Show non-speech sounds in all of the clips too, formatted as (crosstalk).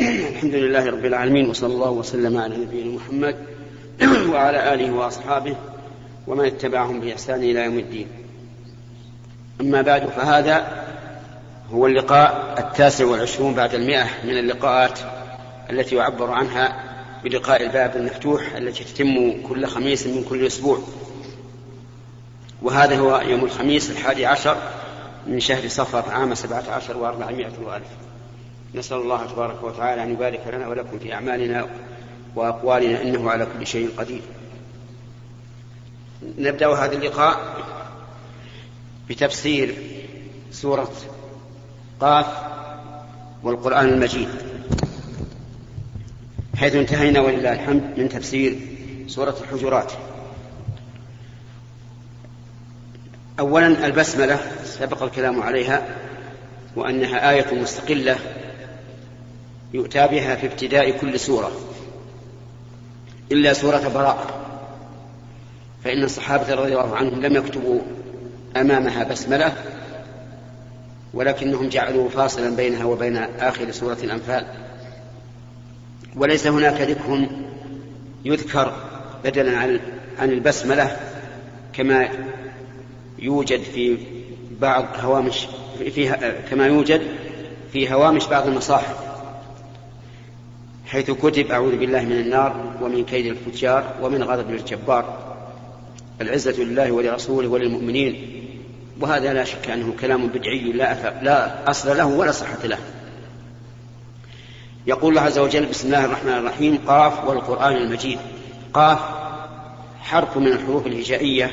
الحمد لله رب العالمين وصلى الله وسلم على نبينا محمد (clears throat) وعلى آله وأصحابه ومن اتبعهم بإحسان إلى يوم الدين. أما بعد فهذا هو اللقاء التاسع والعشرون بعد المئة من اللقاءات التي يعبر عنها بلقاء الباب المفتوح التي تتم كل خميس من كل أسبوع. وهذا هو يوم الخميس الحادي عشر من شهر صفر عام سبعة عشر وأربعمائة وألف. نسأل الله تبارك وتعالى أن يبارك لنا ولكم في أعمالنا وأقوالنا إنه على كل شيء قدير. نبدأ هذا اللقاء بتفسير سورة قاف والقرآن المجيد. حيث انتهينا ولله الحمد من تفسير سورة الحجرات. أولا البسملة سبق الكلام عليها وأنها آية مستقلة يؤتى بها في ابتداء كل سورة إلا سورة براءة. فإن الصحابة رضي الله عنهم لم يكتبوا أمامها بسملة ولكنهم جعلوا فاصلا بينها وبين آخر سورة الأنفال. وليس هناك ذكر يذكر بدلا عن عن البسملة كما يوجد في بعض هوامش فيها كما يوجد في هوامش بعض المصاحف. حيث كتب أعوذ بالله من النار ومن كيد الفجار ومن غضب الجبار. العزة لله ولرسوله وللمؤمنين. وهذا لا شك أنه كلام بدعي لا, لا أصل له ولا صحة له. يقول الله عز وجل بسم الله الرحمن الرحيم قاف والقرآن المجيد. قاف حرف من الحروف الهجائية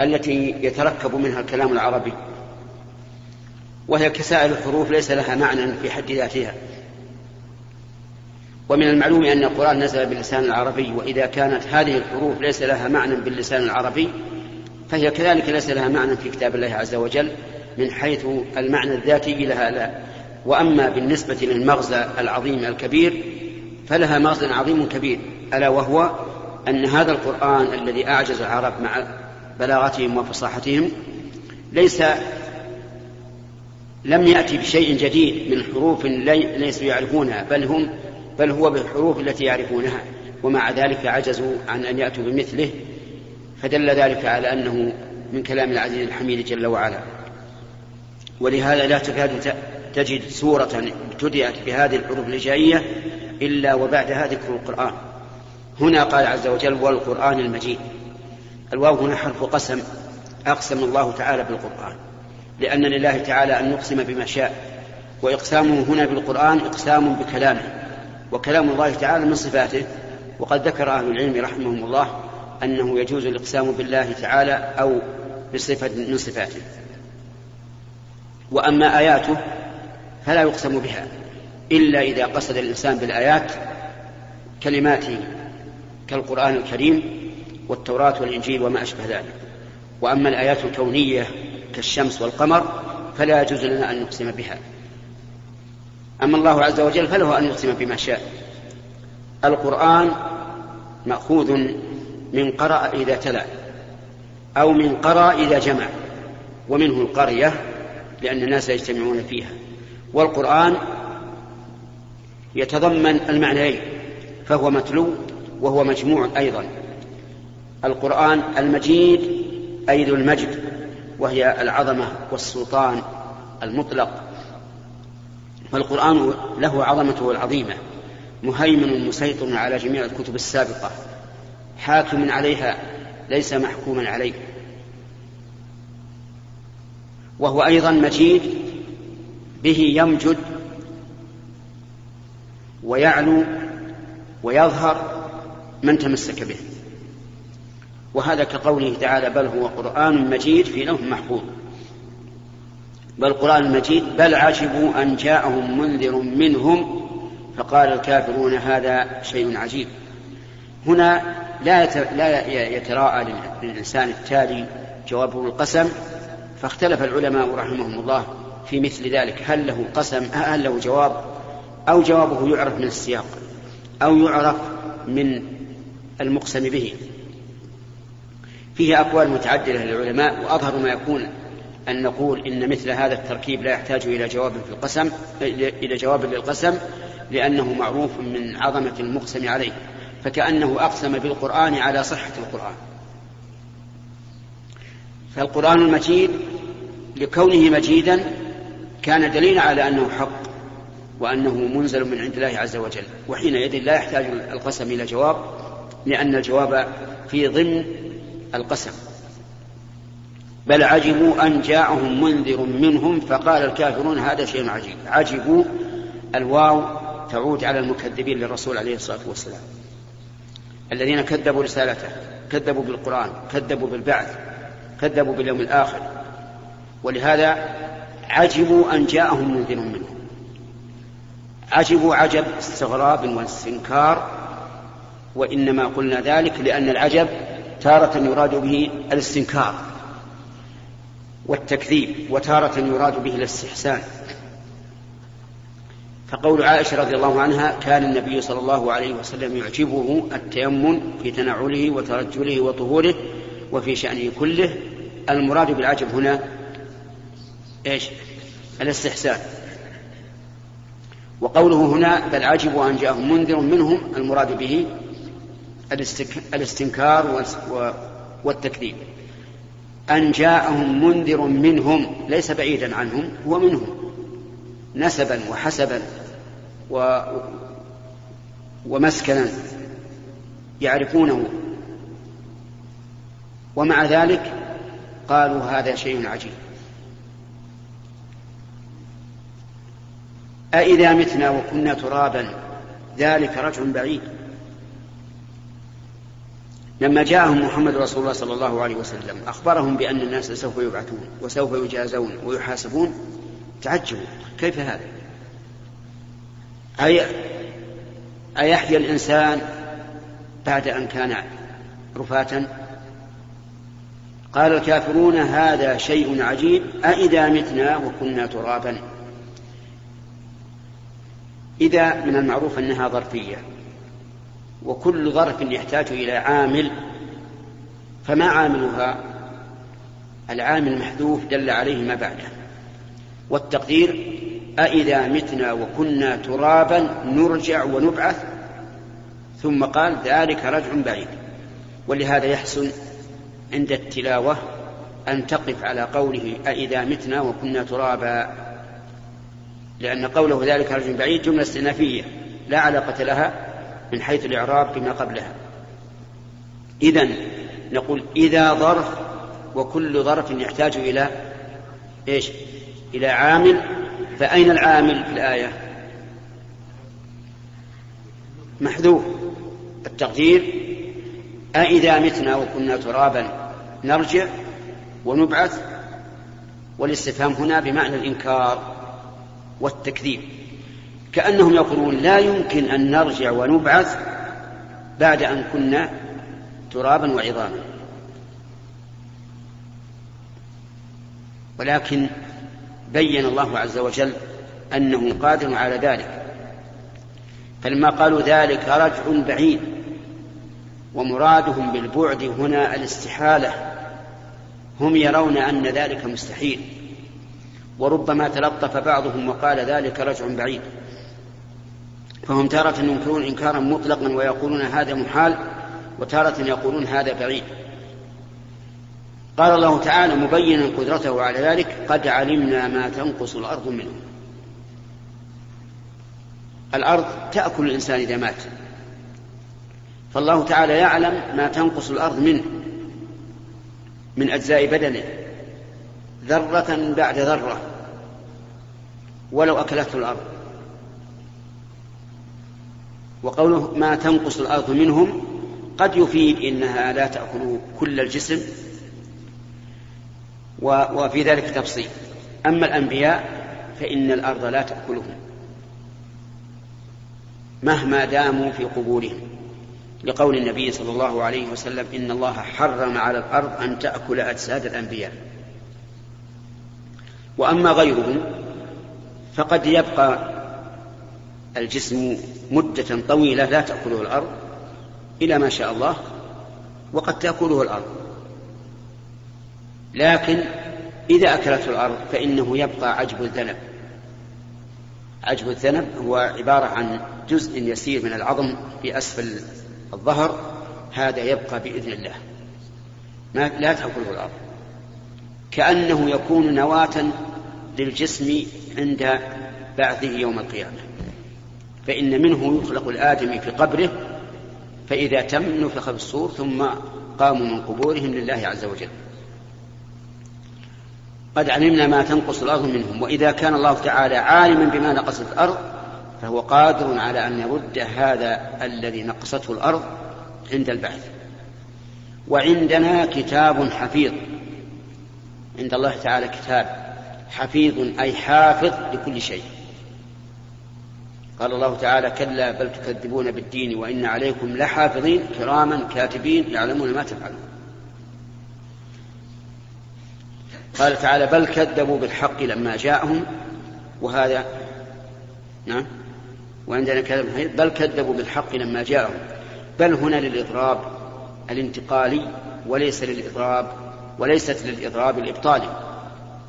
التي يتركب منها الكلام العربي. وهي كسائر الحروف ليس لها معنى في حد ذاتها. ومن المعلوم أن القرآن نزل باللسان العربي وإذا كانت هذه الحروف ليس لها معنى باللسان العربي فهي كذلك ليس لها معنى في كتاب الله عز وجل من حيث المعنى الذاتي لها لا. وأما بالنسبة للمغزى العظيم الكبير فلها مغزى عظيم كبير ألا وهو أن هذا القرآن الذي أعجز العرب مع بلاغتهم وفصاحتهم ليس لم يأتي بشيء جديد من حروف ليسوا يعرفونها بل هم بل هو بالحروف التي يعرفونها. ومع ذلك عجزوا عن أن يأتوا بمثله فدل ذلك على أنه من كلام العزيز الحميد جل وعلا. ولهذا لا تكاد تجد سورة ابتدأت بهذه الحروف الهجائية إلا وبعدها ذكر القرآن. هنا قال عز وجل والقرآن المجيد. الواو هنا حرف قسم أقسم الله تعالى بالقرآن. لأن لله تعالى أن يقسم بما شاء. وإقسامه هنا بالقرآن إقسام بكلامه. وكلام الله تعالى من صفاته. وقد ذكر أهل العلم رحمهم الله أنه يجوز الإقسام بالله تعالى أو بصفة من صفاته. وأما آياته فلا يقسم بها إلا إذا قصد الإنسان بالآيات كلمات كالقرآن الكريم والتوراة والإنجيل وما أشبه ذلك. وأما الآيات الكونية كالشمس والقمر فلا يجوز لنا أن نقسم بها. أما الله عز وجل فله أن يقسم بما شاء. القرآن مأخوذ من قرأ إذا تلا أو من قرأ إذا جمع ومنه القرية لأن الناس يجتمعون فيها. والقرآن يتضمن المعنيين فهو متلو وهو مجموع أيضا. القرآن المجيد أي ذو المجد وهي العظمة والسلطان المطلق. فالقرآن له عظمته العظيمة. مهيمن مسيطر على جميع الكتب السابقة. حاكم عليها ليس محكوما عليه. وهو أيضا مجيد به يمجد ويعلو ويظهر من تمسك به. وهذا كقوله تعالى بل هو قرآن مجيد في لوح محفوظ. بل قرآن المجيد بل عجبوا أن جاءهم منذر منهم فقال الكافرون هذا شيء عجيب. هنا لا لا يتراءى للإنسان التالي جوابه القسم فاختلف العلماء رحمهم الله في مثل ذلك. هل له قسم هل له جواب؟ أو جوابه يعرف من السياق أو يعرف من المقسم به. فيه أقوال متعددة للعلماء وأظهر ما يكون أن نقول إن مثل هذا التركيب لا يحتاج إلى جواب في القسم إلى جواب للقسم لأنه معروف من عظمة المقسم عليه فكأنه أقسم بالقرآن على صحة القرآن. فالقرآن المجيد لكونه مجيدا كان دليلا على أنه حق وأنه منزل من عند الله عز وجل وحينئذ لا يحتاج القسم إلى جواب لأن الجواب في ضمن القسم. بل عجبوا أن جاءهم منذر منهم فقال الكافرون هذا شيء عجيب. عجبوا الواو تعود على المكذبين للرسول عليه الصلاة والسلام. الذين كذبوا رسالته كذبوا بالقرآن كذبوا بالبعث كذبوا باليوم الآخر. ولهذا عجبوا أن جاءهم منذر منهم. عجبوا عجب استغراب واستنكار وإنما قلنا ذلك لأن العجب تارة يراد به الاستنكار. والتكذيب وتارة يراد به الاستحسان. فقول عائشة رضي الله عنها كان النبي صلى الله عليه وسلم يعجبه التيمم في تنعله وترجله وطهوره وفي شأنه كله. المراد بالعجب هنا إيش؟ الاستحسان. وقوله هنا بل عجبوا أن جاءهم منذر منهم المراد به الاستنكار والتكذيب. أن جاءهم منذر منهم ليس بعيدا عنهم هو منهم. نسبا وحسبا و ومسكنا يعرفونه. ومع ذلك قالوا هذا شيء عجيب. أإذا متنا وكنا ترابا ذلك رجع بعيد. لما جاءهم محمد رسول الله صلى الله عليه وسلم أخبرهم بأن الناس سوف يبعثون وسوف يجازون ويحاسبون تعجبوا كيف هذا؟ أي أيحيا الإنسان بعد أن كان رفاة قال الكافرون هذا شيء عجيب أإذا متنا وكنا ترابا؟ إذا من المعروف أنها ظرفية. وكل ظرف يحتاج إلى عامل فما عاملها؟ العامل المحذوف دل عليه ما بعده. والتقدير أإذا متنا وكنا ترابا نرجع ونبعث ثم قال ذلك رجع بعيد. ولهذا يحسن عند التلاوة أن تقف على قوله أإذا متنا وكنا ترابا لأن قوله ذلك رجل بعيد جملة استئنافية لا علاقة لها. من حيث الإعراب بما قبلها. إذا نقول إذا ظرف وكل ظرف يحتاج إلى إيش؟ إلى عامل. فأين العامل في الآية؟ محذوف. التقدير أإذا متنا وكنا ترابا نرجع ونبعث والاستفهام هنا بمعنى الإنكار والتكذيب. كأنهم يقولون لا يمكن أن نرجع ونبعث بعد أن كنا ترابا وعظاما. ولكن بين الله عز وجل أنه قادر على ذلك. فلما قالوا ذلك رجع بعيد ومرادهم بالبعد هنا الاستحالة هم يرون أن ذلك مستحيل. وربما تلطف بعضهم وقال ذلك رجع بعيد. فهم تارة ينكرون إنكارا مطلقا ويقولون هذا محال وتارة يقولون هذا بعيد. قال الله تعالى مبينا قدرته على ذلك قد علمنا ما تنقص الأرض منه. الأرض تأكل الإنسان إذا مات. فالله تعالى يعلم ما تنقص الأرض منه من أجزاء بدنه. ذرة بعد ذرة. ولو أكلته الأرض. وقوله ما تنقص الأرض منهم قد يفيد إنها لا تأكل كل الجسم وفي ذلك تفصيل. أما الأنبياء فإن الأرض لا تأكلهم مهما داموا في قبورهم. لقول النبي صلى الله عليه وسلم إن الله حرم على الأرض أن تأكل أجساد الأنبياء. وأما غيرهم فقد يبقى الجسم مدة طويلة لا تأكله الأرض إلى ما شاء الله وقد تأكله الأرض. لكن إذا أكلته الأرض فإنه يبقى عجب الذنب. عجب الذنب هو عبارة عن جزء يسير من العظم في أسفل الظهر. هذا يبقى بإذن الله. ما لا تأكله الأرض. كأنه يكون نواة للجسم عند بعثه يوم القيامة. فإن منه يخلق الآدمي في قبره فإذا تم نفخ في الصور ثم قاموا من قبورهم لله عز وجل. قد علمنا ما تنقص الأرض منهم وإذا كان الله تعالى عالما بما نقصت الأرض فهو قادر على أن يرد هذا الذي نقصته الأرض عند البعث. وعندنا كتاب حفيظ. عند الله تعالى كتاب حفيظ أي حافظ لكل شيء. قال الله تعالى كلا بل تكذبون بالدين وإن عليكم لحافظين كراما كاتبين يعلمون ما تفعلون. قال تعالى بل كذبوا بالحق لما جاءهم. وهذا نعم وعندنا كلام بل كذبوا بالحق لما جاءهم. بل هنا للإضراب الانتقالي وليس للإضراب وليست للإضراب الإبطالي.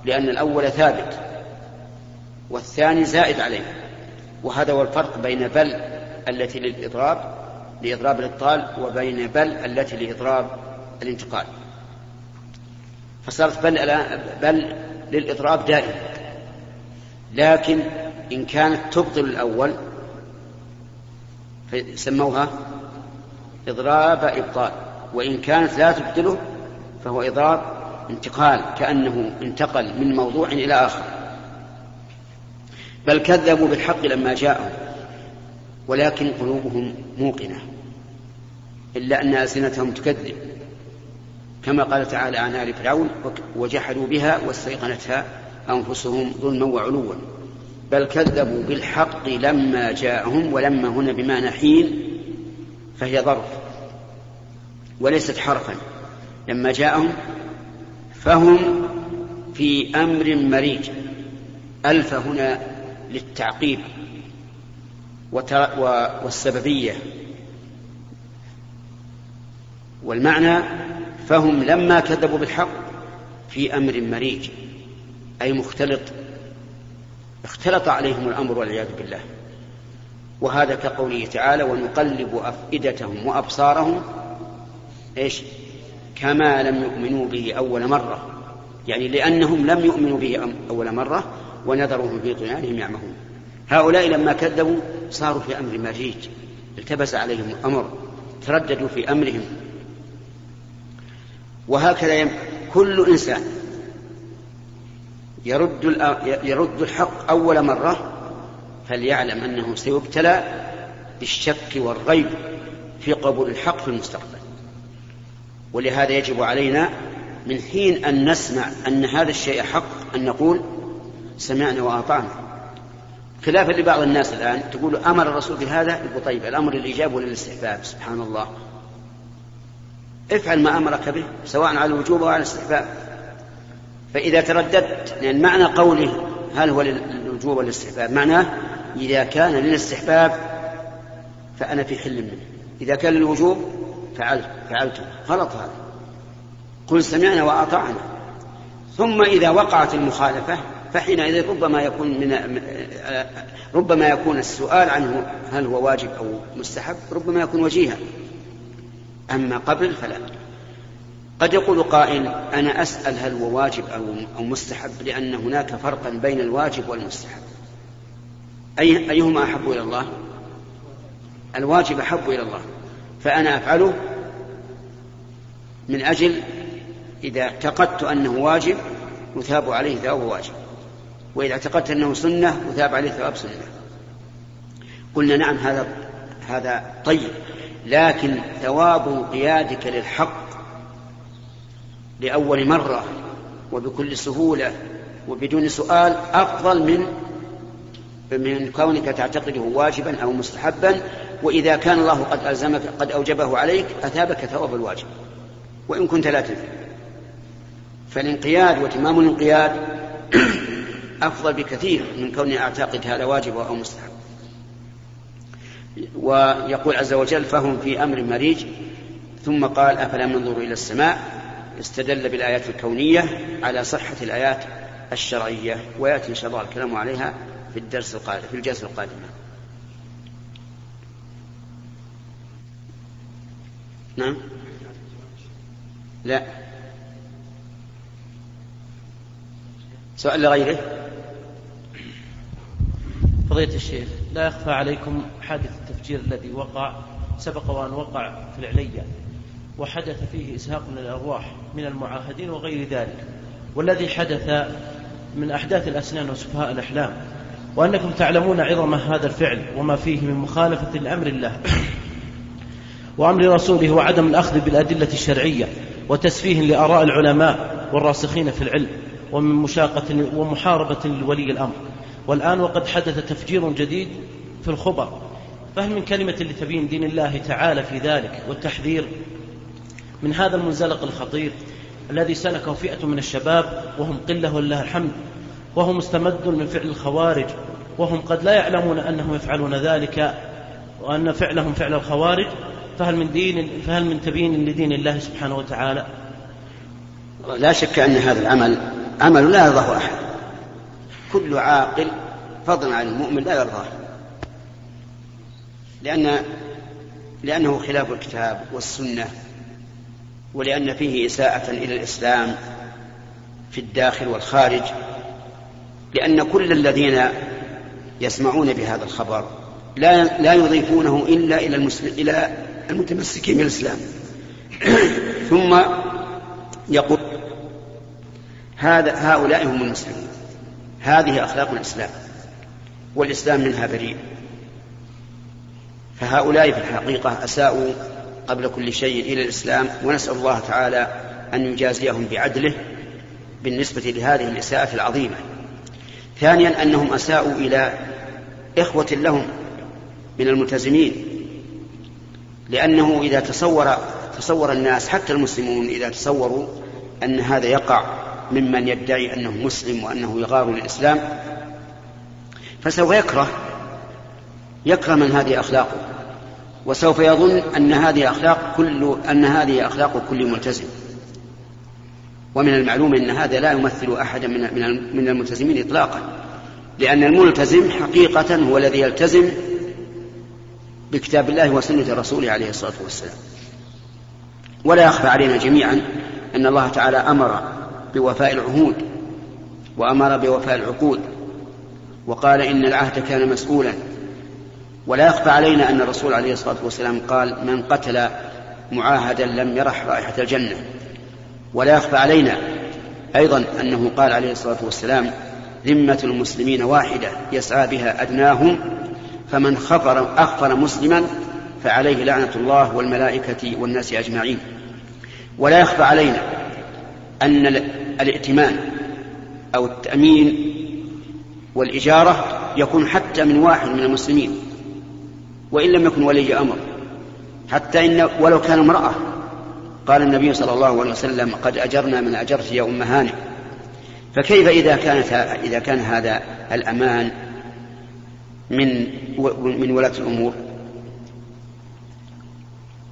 لأن الأول ثابت والثاني زائد عليه وهذا هو الفرق بين بل التي للإضراب لإضراب الإبطال وبين بل التي لإضراب الانتقال. فصارت بل بل للإضراب دائما لكن إن كانت تبطل الأول سموها إضراب إبطال وإن كانت لا تبطله فهو إضراب انتقال كأنه انتقل من موضوع إلى آخر. بل كذبوا بالحق لما جاءهم ولكن قلوبهم موقنة إلا أن ألسنتهم تكذب. كما قال تعالى عن آل فرعون وجحدوا بها واستيقنتها أنفسهم ظلما وعلوا. بل كذبوا بالحق لما جاءهم ولما هنا بمعنى حين فهي ظرف وليست حرفا. لما جاءهم فهم في أمر مريج. ألف هنا للتعقيب والسببية. والمعنى فهم لما كذبوا بالحق في أمر مريج أي مختلط. اختلط عليهم الأمر والعياذ بالله. وهذا كقوله تعالى ونقلب أفئدتهم وأبصارهم إيش؟ كما لم يؤمنوا به أول مرة. يعني لأنهم لم يؤمنوا به أول مرة ونذرهم في طغيانهم يعمهون. هؤلاء لما كذبوا صاروا في أمر مريج التبس عليهم الأمر ترددوا في أمرهم. وهكذا كل إنسان يرد يرد الحق أول مرة فليعلم أنه سيبتلى بالشك والريب في قبول الحق في المستقبل. ولهذا يجب علينا من حين أن نسمع أن هذا الشيء حق أن نقول سمعنا وأطعنا. خلافا لبعض الناس الآن تقول أمر الرسول بهذا يقول طيب الأمر الإيجاب ولا الاستحباب سبحان الله. افعل ما أمرك به سواء على الوجوب أو على الاستحباب. فإذا ترددت لأن معنى قوله هل هو للوجوب ولا الاستحباب معناه إذا كان للاستحباب فأنا في حل منه. إذا كان للوجوب فعلت فعلته غلط هذا. قل سمعنا وأطعنا. ثم إذا وقعت المخالفة فحينئذ ربما يكون من ربما يكون السؤال عنه هل هو واجب أو مستحب ربما يكون وجيها. أما قبل فلا. قد يقول قائل أنا أسأل هل هو واجب أو مستحب لأن هناك فرقا بين الواجب والمستحب. أي أيهما أحب إلى الله؟ الواجب أحب إلى الله. فأنا أفعله من أجل إذا اعتقدت أنه واجب يثاب عليه ثواب واجب وإذا اعتقدت أنه سنة يثاب عليه ثواب سنة. قلنا نعم هذا هذا طيب لكن ثواب قيادك للحق لأول مرة وبكل سهولة وبدون سؤال أفضل من من كونك تعتقده واجبا أو مستحبا وإذا كان الله قد ألزمك قد أوجبه عليك أثابك ثواب الواجب. وإن كنت لا تدري. فالانقياد وتمام الانقياد (clears throat) أفضل بكثير من كوني أعتقد هذا واجب أو مستحب. ويقول عز وجل فهم في أمر مريج. ثم قال أفلا ننظر إلى السماء؟ استدل بالآيات الكونية على صحة الآيات الشرعية. ويأتي إن شاء الله الكلام عليها في الدرس القادم في الجلسة القادمة. نعم. لا. سؤال لغيره؟ فضيلة الشيخ لا يخفى عليكم حادث التفجير الذي وقع سبق وأن وقع في العلية وحدث فيه إسهاق من الأرواح من المعاهدين وغير ذلك والذي حدث من أحداث الأسنان وسفهاء الأحلام وأنكم تعلمون عظم هذا الفعل وما فيه من مخالفة لأمر الله. وأمر رسوله وعدم الأخذ بالأدلة الشرعية وتسفيه لآراء العلماء والراسخين في العلم ومن مشاقة ومحاربة لولي الأمر. والآن وقد حدث تفجير جديد في الخبر. فهل من كلمة لتبين دين الله تعالى في ذلك والتحذير من هذا المنزلق الخطير الذي سلكه فئة من الشباب وهم قلة ولله الحمد وهو مستمد من فعل الخوارج وهم قد لا يعلمون أنهم يفعلون ذلك وأن فعلهم فعل الخوارج فهل من دين فهل من تبين لدين الله سبحانه وتعالى؟ لا شك أن هذا العمل عمل لا يرضاه أحد كل عاقل فضلا عن المؤمن لا يرضاه لأن لأنه خلاف الكتاب والسنة ولأن فيه إساءة إلى الإسلام في الداخل والخارج لأن كل الذين يسمعون بهذا الخبر لا لا يضيفونه إلا إلى المسلم إلى المتمسكين بالإسلام. (clears throat) ثم يقول هذا هؤلاء هم المسلمون. هذه أخلاق الإسلام. والإسلام منها بريء. فهؤلاء في الحقيقة أساءوا قبل كل شيء إلى الإسلام ونسأل الله تعالى أن يجازيهم بعدله بالنسبة لهذه الإساءة العظيمة. ثانيا أنهم أساءوا إلى إخوة لهم من الملتزمين لأنه إذا تصور تصور الناس حتى المسلمون إذا تصوروا أن هذا يقع ممن يدعي أنه مسلم وأنه يغار للإسلام فسوف يكره يكره من هذه أخلاقه. وسوف يظن أن هذه أخلاق كل أن هذه أخلاق كل ملتزم. ومن المعلوم أن هذا لا يمثل أحدا من من الملتزمين إطلاقا لأن الملتزم حقيقة هو الذي يلتزم بكتاب الله وسنة رسوله عليه الصلاة والسلام. ولا يخفى علينا جميعا أن الله تعالى أمر بوفاء العهود وأمر بوفاء العقود وقال إن العهد كان مسؤولا. ولا يخفى علينا أن الرسول عليه الصلاة والسلام قال من قتل معاهدا لم يرح رائحة الجنة. ولا يخفى علينا أيضا أنه قال عليه الصلاة والسلام ذمة المسلمين واحدة يسعى بها أدناهم فمن خفر أخفر مسلما فعليه لعنة الله والملائكة والناس أجمعين. ولا يخفى علينا أن الائتمان أو التأمين والإجارة يكون حتى من واحد من المسلمين وإن لم يكن ولي أمر. حتى إن ولو كان امرأة قال النبي صلى الله عليه وسلم قد أجرنا من أجرت يا أم هانئ. فكيف إذا كانت إذا كان هذا الأمان من من ولاة الأمور.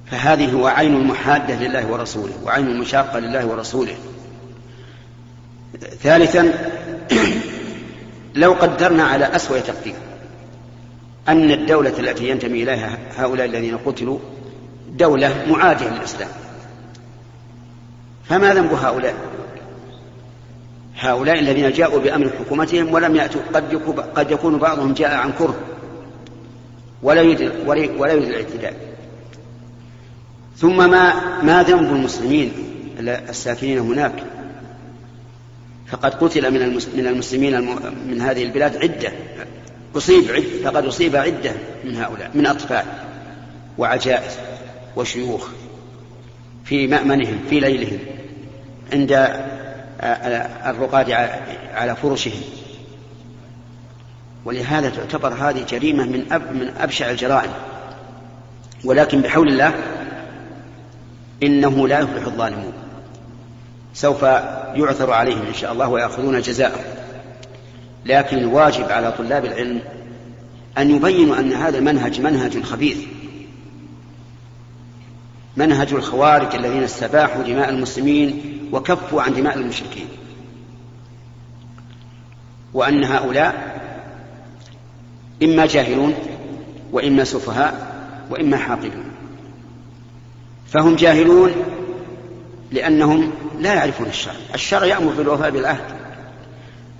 فهذه هو عين المحادة لله ورسوله وعين المشاقة لله ورسوله. ثالثا (clears throat) لو قدرنا على أسوأ تقدير أن الدولة التي ينتمي إليها هؤلاء الذين قتلوا دولة معادية للإسلام. فما ذنب هؤلاء؟ هؤلاء الذين جاءوا بأمر حكومتهم ولم يأتوا. قد قد يكون بعضهم جاء عن كره. ولا يريد ولا يريد الاعتداء. ثم ما ما ذنب المسلمين الساكنين هناك؟ فقد قتل من من المسلمين من هذه البلاد عدة. أصيب عدة فقد أصيب عدة من هؤلاء من أطفال وعجائز وشيوخ في مأمنهم في ليلهم عند الرقاد على فرشهم ولهذا تعتبر هذه جريمة من أب من أبشع الجرائم. ولكن بحول الله إنه لا يفلح الظالمون. سوف يعثر عليهم إن شاء الله ويأخذون جزاءهم لكن الواجب على طلاب العلم أن يبينوا أن هذا المنهج منهج خبيث. منهج الخوارج الذين استباحوا دماء المسلمين وكفوا عن دماء المشركين. وأن هؤلاء إما جاهلون وإما سفهاء وإما حاقدون. فهم جاهلون لأنهم لا يعرفون الشرع. الشرع يأمر بالوفاء بالعهد.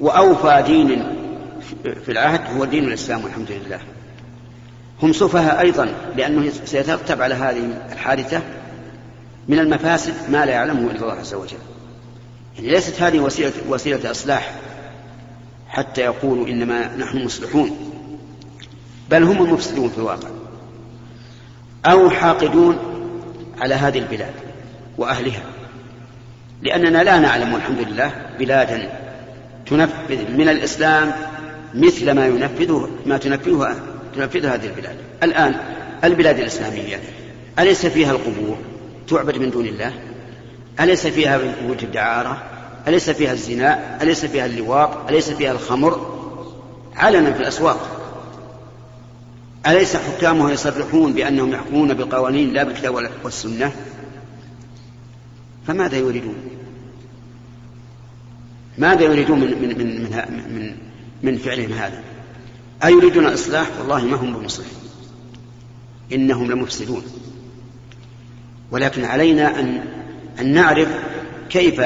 وأوفى دين في العهد هو دين الإسلام والحمد لله. هم سفهاء أيضا لأنه سيترتب على هذه الحادثة من المفاسد ما لا يعلمه إلا الله عز وجل. يعني ليست هذه وسيلة, وسيلة إصلاح حتى يقولوا إنما نحن مصلحون بل هم المفسدون في الواقع أو حاقدون على هذه البلاد وأهلها لأننا لا نعلم الحمد لله بلادا تنفذ من الإسلام مثل ما ينفذه ما تنفذه تنفذ هذه البلاد. الآن البلاد الإسلامية أليس فيها القبور؟ تعبد من دون الله؟ أليس فيها بيوت الدعارة؟ أليس فيها الزنا؟ أليس فيها اللواط؟ أليس فيها الخمر؟ علنا في الأسواق. أليس حكامها يصرحون بأنهم يحكمون بقوانين لا بالكتاب والسنة؟ فماذا يريدون؟ ماذا يريدون من من من من, من, من فعلهم هذا؟ أيريدون إصلاح والله ما هم بمصلحين إنهم لمفسدون. ولكن علينا أن أن نعرف كيف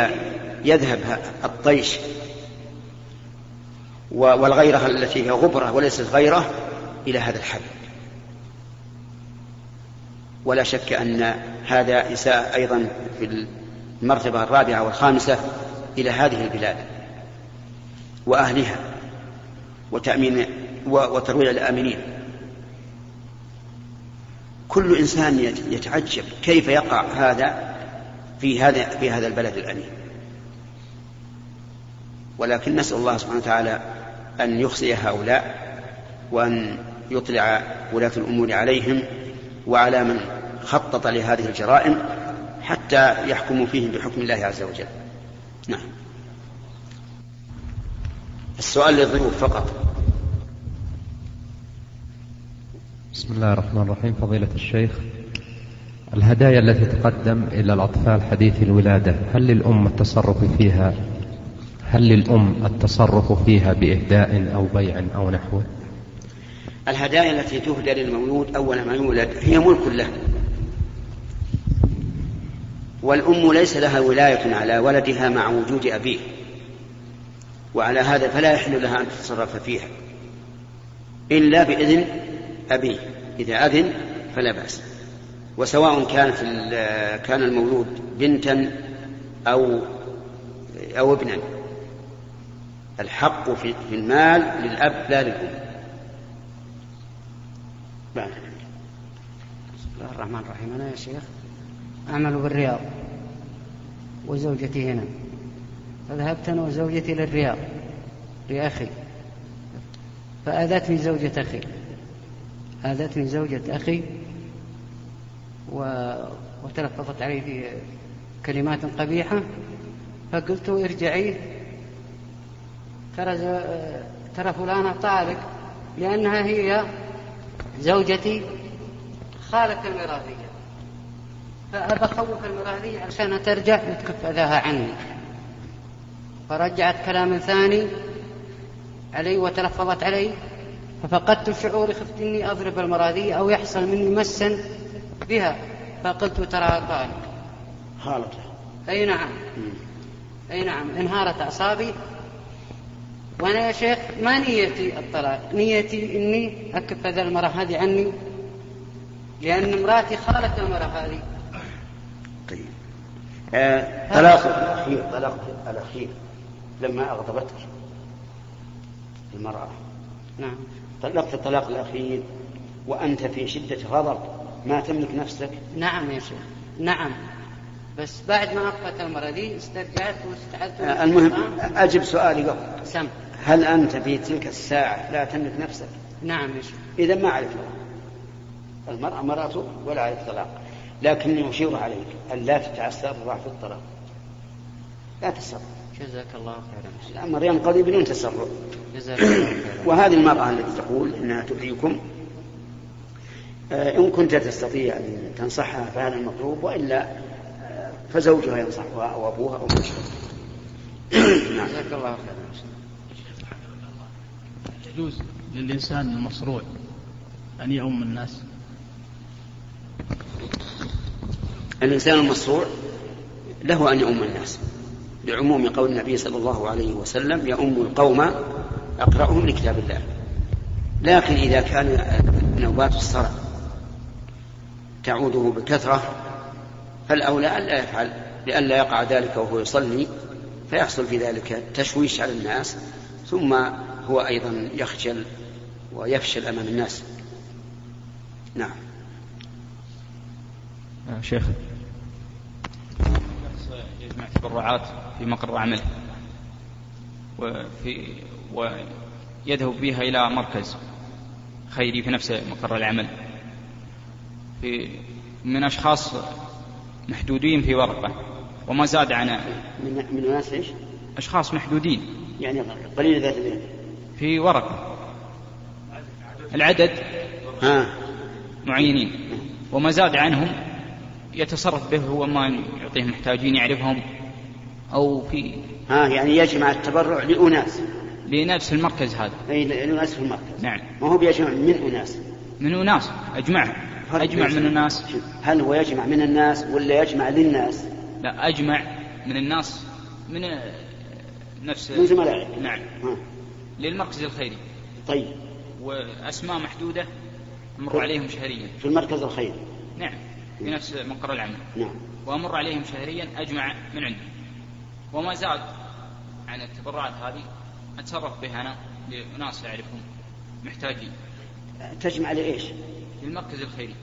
يذهب الطيش والغيرة التي هي غبرة وليست غيرة إلى هذا الحد. ولا شك أن هذا إساءة أيضا في المرتبة الرابعة والخامسة إلى هذه البلاد وأهلها وتأمين وترويع الآمنين. كل إنسان يتعجب كيف يقع هذا في هذا في هذا البلد الأمين. ولكن نسأل الله سبحانه وتعالى أن يخزي هؤلاء وأن يطلع ولاة الأمور عليهم وعلى من خطط لهذه الجرائم حتى يحكموا فيهم بحكم الله عز وجل. نعم. السؤال للضيوف فقط. بسم الله الرحمن الرحيم. فضيلة الشيخ الهدايا التي تقدم إلى الأطفال حديث الولادة هل للأم التصرف فيها؟ هل للأم التصرف فيها بإهداء أو بيع أو نحوه الهدايا التي تهدى للمولود أول ما يولد هي ملك له. والأم ليس لها ولاية على ولدها مع وجود أبيه. وعلى هذا فلا يحل لها أن تتصرف فيها. إلا بإذن أبيه. إذا أذن فلا بأس. وسواء كان في كان المولود بنتا أو أو ابنا. الحق في المال للأب لا للأم. بسم الله الرحمن الرحيم. أنا يا شيخ أعمل بالرياض وزوجتي هنا. فذهبت أنا وزوجتي للرياض لأخي. فآذتني زوجة أخي. آذتني زوجة أخي و... وتلفظت علي في كلمات قبيحة فقلت ارجعي. ترى ترى فلانة طالق لأنها هي زوجتي خالة الميراثية. فأبى أخوف الميراثية عشان ترجع وتكف أذاها عني. فرجعت كلام ثاني علي وتلفظت علي. ففقدت الشعور خفت إني أضرب المراضي أو يحصل مني مسا بها. فقلت تراها طالق خالته أي نعم. أي نعم. انهارت أعصابي. وأنا يا شيخ ما نيتي الطلاق. نيتي إني أكف ذا المرأة هذه عني لأن امرأتي خالت المرأة هذه. طيب. آه، طلاق الأخير طلاق الأخير لما أغضبتك المرأة. نعم. طلقت الطلاق الأخير وأنت في شدة غضب ما تملك نفسك؟ نعم يا شيخ نعم. بس بعد ما أخفت المرة دي استرجعت واستعدت آه، المهم أجب سؤالي قبل سم. هل أنت في تلك الساعة لا تملك نفسك؟ نعم يا شيخ. إذا ما عليك المرأة مرأته ولا عليك طلاق. لكني أشير عليك أن لا تتعسر في الطلاق. لا تسرع جزاك الله خيرا. الأمر ينقضي بدون تسرع. جزاك الله خيرا. وهذه المرأة التي تقول إنها تحييكم آه، إن كنت تستطيع أن تنصحها فهذا المطلوب وإلا آه، فزوجها ينصحها أو أبوها أو من نعم. جزاك الله خيرا. يجوز للإنسان المصروع أن يؤم الناس. الإنسان المصروع له أن يؤم الناس. لعموم قول النبي صلى الله عليه وسلم يؤم القوم أقرأهم لكتاب الله. لكن إذا كان نوبات الصرع تعوده بكثرة فالأولى ألا يفعل لئلا يقع ذلك وهو يصلي فيحصل في ذلك تشويش على الناس ثم هو أيضا يخجل ويفشل أمام الناس. نعم شيخ. يجمع تبرعات في مقر عمله وفي ويذهب بها إلى مركز خيري في نفس مقر العمل. في من أشخاص محدودين في ورقة وما زاد عن من من ناس إيش؟ أشخاص محدودين. يعني قليل ذات في ورقة. العدد ها. معينين وما زاد عنهم يتصرف به هو ما يعطيه محتاجين يعرفهم أو في ها يعني يجمع التبرع لأناس. لنفس المركز هذا. أي لأناس في المركز. نعم. ما هو بيجمع من أناس؟ من أناس. أجمع. أجمع من الناس. هل هو يجمع من الناس ولا يجمع للناس؟ لا أجمع من الناس من نفس من زملائه نعم. ها. للمركز الخيري. طيب. وأسماء محدودة أمر عليهم شهريا. في المركز الخيري. نعم. في نفس مقر العمل. نعم. وأمر عليهم شهريا أجمع من عندهم وما زاد عن التبرعات هذه أتصرف به أنا لأناس أعرفهم محتاجين. تجمع لإيش؟ للمركز الخيري.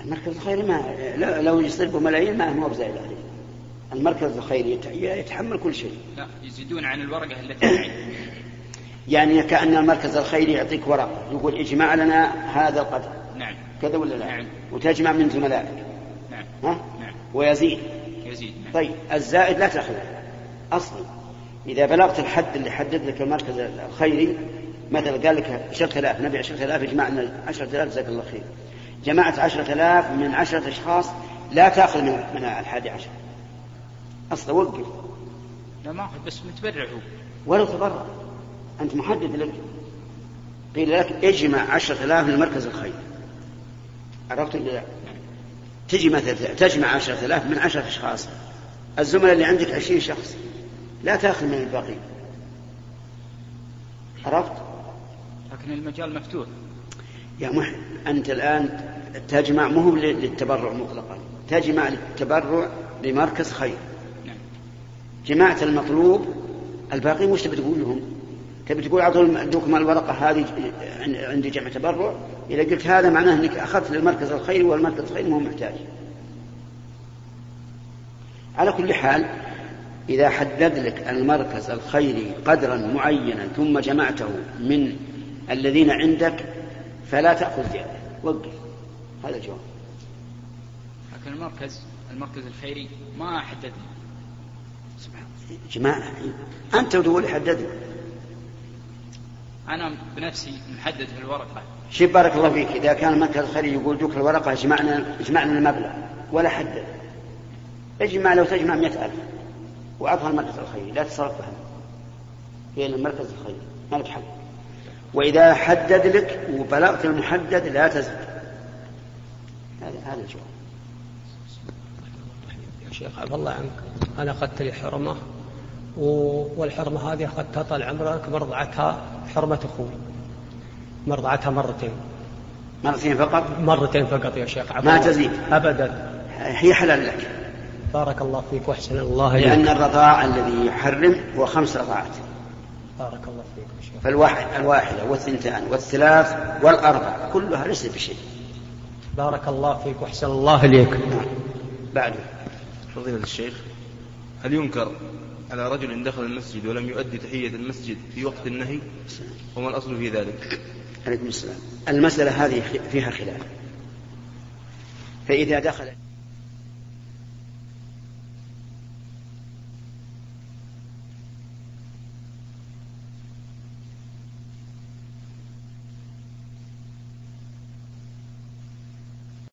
المركز الخيري ما لو يصرفوا ملايين ما هو بزايد عليه. المركز الخيري يتحمل كل شيء. لا يزيدون عن الورقة التي يعني كأن المركز الخيري يعطيك ورقة يقول اجمع لنا هذا القدر. نعم كذا ولا لا؟ نعم. وتجمع من زملائك نعم. ها؟ نعم. ويزيد. يزيد. نعم. طيب الزائد لا تأخذه. أصلا إذا بلغت الحد اللي حدد لك المركز الخيري مثلا قال لك 10000 نبي 10000 اجمعنا 10000 جزاك الله خير. جمعت 10000 من 10 أشخاص لا تأخذ من من الحادي عشر. أصلا وقف. لا ما أخذ بس متبرع هو. ولو تبرع. أنت محدد لك. قيل لك اجمع 10000 من المركز الخيري. عرفت ولا لا؟ تجي مثلا تجمع 10000 من 10 أشخاص الزملاء اللي عندك 20 شخص لا تأخذ من الباقي عرفت؟ لكن المجال مفتوح يا محب أنت الآن تجمع مو للتبرع مطلقا تجمع للتبرع لمركز خير نعم جماعة المطلوب الباقي وش تبي تقول لهم؟ تبي تقول اعطوا الورقة هذه عندي جمع تبرع إذا قلت هذا معناه إنك أخذت للمركز الخيري والمركز الخيري ما هو محتاج. على كل حال إذا حدد لك المركز الخيري قدرا معينا ثم جمعته من الذين عندك فلا تأخذ زياده وقف هذا الجواب. لكن المركز المركز الخيري ما حدد لي. سبحان جماعة أنت تقول حدد أنا بنفسي محدد في الورقة. شوف بارك الله فيك. إذا كان المركز الخيري يقول دوك الورقة اجمعنا اجمعنا المبلغ. ولا حدد اجمع لو تجمع مئة ألف. وأعطها المركز الخيري لا تصرف بها. هي المركز الخيري ما لك حق. وإذا حدد لك وبلغت المحدد لا تزد. هذا هذا الجواب. يا شيخ عبد الله عنك. أنا أخذت لي حرمة. والحرمة هذه أخذتها طال عمرك مرضعتها. حرمة أخوي. مرضعتها مرتين. مرتين فقط؟ مرتين فقط يا شيخ. عبد ما. تزيد. أبدا. هي حلال لك. بارك الله فيك وأحسن الله لأن إليك الرضاع الذي يحرم هو خمس رضاعات. بارك الله فيك يا شيخ. فالواحد الواحدة والثنتان والثلاث والأربع كلها ليست بشيء. بارك الله فيك وأحسن الله إليك. نعم. بعد. فضيلة الشيخ هل ينكر على رجل دخل المسجد ولم يؤدي تحية المسجد في وقت النهي وما الأصل في ذلك؟ عليكم السلام. المسألة هذه فيها خلاف. فإذا دخل